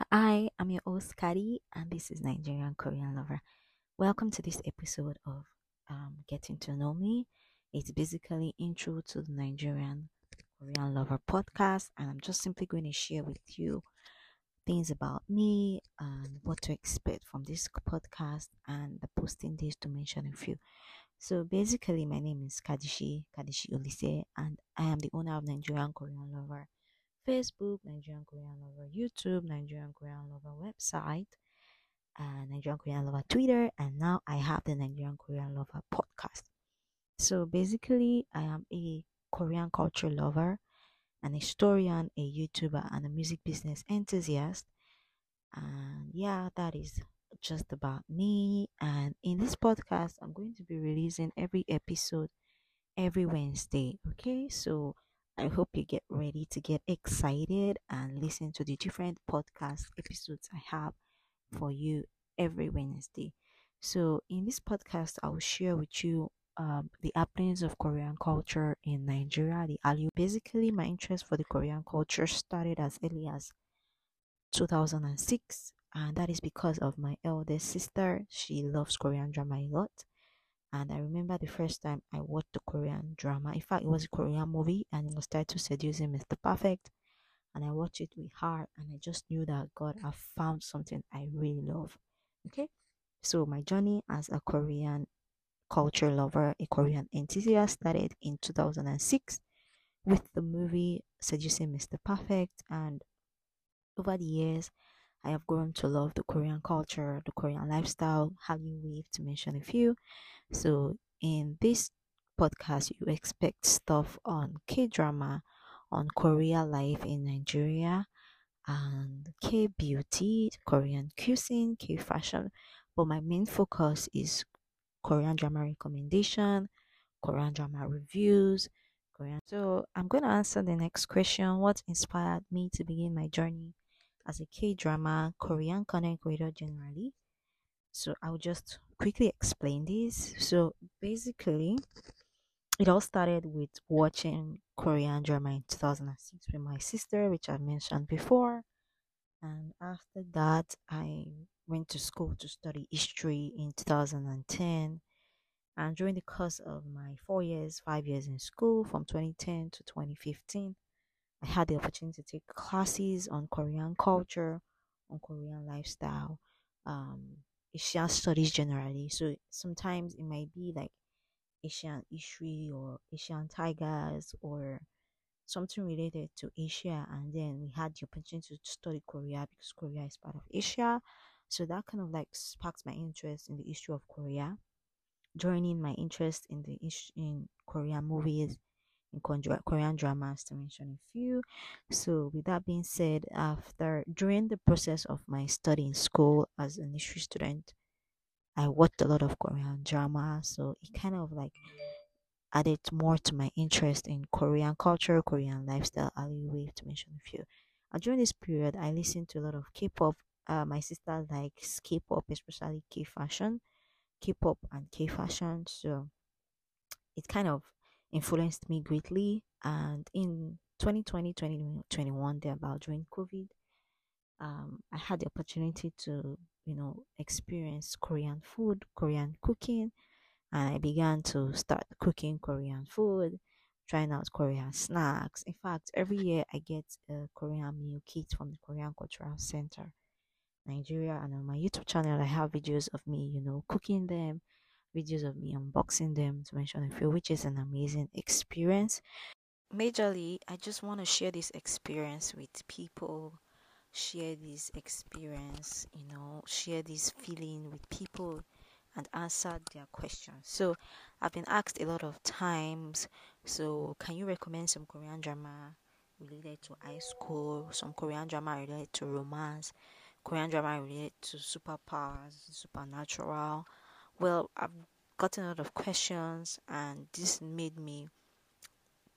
Hi, I'm your host Kari, and this is Nigerian Korean Lover. Welcome to this episode of um, Getting to Know Me. It's basically intro to the Nigerian Korean Lover podcast, and I'm just simply going to share with you things about me and what to expect from this podcast and the posting days to mention a few. So basically, my name is Kadishi Kadishi Olise, and I am the owner of Nigerian Korean Lover Facebook, Nigerian Korean Lover YouTube, Nigerian Korean Lover website, uh, Nigerian Korean Lover Twitter, and now I have the Nigerian Korean Lover podcast. So basically, I am a Korean culture lover, an historian, a YouTuber, and a music business enthusiast. And yeah, that is just about me. And in this podcast, I'm going to be releasing every episode every Wednesday. Okay, so I hope you get ready to get excited and listen to the different podcast episodes I have for you every Wednesday. So, in this podcast, I will share with you um, the happenings of Korean culture in Nigeria, the Hallyu. Basically, my interest for the Korean culture started as early as 2006, and that is because of my eldest sister. She loves Korean drama a lot and I remember the first time I watched the Korean drama. In fact, it was a Korean movie and it was titled Seducing Mr. Perfect. And I watched it with her and I just knew that God, I found something I really love. Okay. So my journey as a Korean culture lover, a Korean enthusiast started in 2006 with the movie Seducing Mr. Perfect. And over the years, I have grown to love the Korean culture, the Korean lifestyle, Hallyu Wave, to mention a few. So, in this podcast, you expect stuff on K drama, on Korea life in Nigeria, and K beauty, Korean cuisine, K fashion. But my main focus is Korean drama recommendation, Korean drama reviews, Korean. So, I'm going to answer the next question What inspired me to begin my journey as a K drama Korean content creator generally? So I'll just quickly explain this. So basically, it all started with watching Korean drama in 2006 with my sister, which I mentioned before. And after that, I went to school to study history in 2010. And during the course of my four years, five years in school from 2010 to 2015, I had the opportunity to take classes on Korean culture, on Korean lifestyle, um, Asian studies generally. So sometimes it might be like Asian history or Asian tigers or something related to Asia. And then we had the opportunity to study Korea because Korea is part of Asia. So that kind of like sparked my interest in the history of Korea, joining my interest in the in Korean movies in Korean dramas to mention a few. So, with that being said, after during the process of my study in school as an history student, I watched a lot of Korean drama. So it kind of like added more to my interest in Korean culture, Korean lifestyle, Hallyu Wave to mention a few. And during this period, I listened to a lot of K-pop. Uh, my sister likes K-pop, especially K-fashion, K-pop and K-fashion. So it kind of influenced me greatly. And in 2020, 2021, there about during COVID, um, I had the opportunity to, you know, experience Korean food, Korean cooking, and I began to start cooking Korean food, trying out Korean snacks. In fact, every year I get a Korean meal kit from the Korean Cultural Center, Nigeria, and on my YouTube channel I have videos of me, you know, cooking them, videos of me unboxing them to mention a few, which is an amazing experience. Majorly, I just want to share this experience with people, share this experience, you know, share this feeling with people and answer their questions. So, I've been asked a lot of times, so can you recommend some Korean drama related to high school, some Korean drama related to romance, Korean drama related to superpowers, supernatural, well, I've gotten a lot of questions, and this made me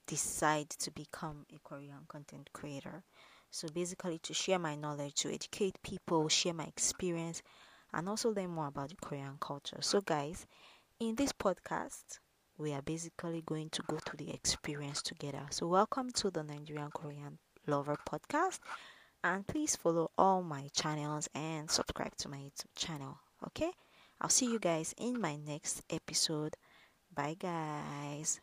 decide to become a Korean content creator. So, basically, to share my knowledge, to educate people, share my experience, and also learn more about the Korean culture. So, guys, in this podcast, we are basically going to go through the experience together. So, welcome to the Nigerian Korean Lover podcast. and please follow all my channels and subscribe to my youtube channel okay i'll see you guys in my next episode. Bye guys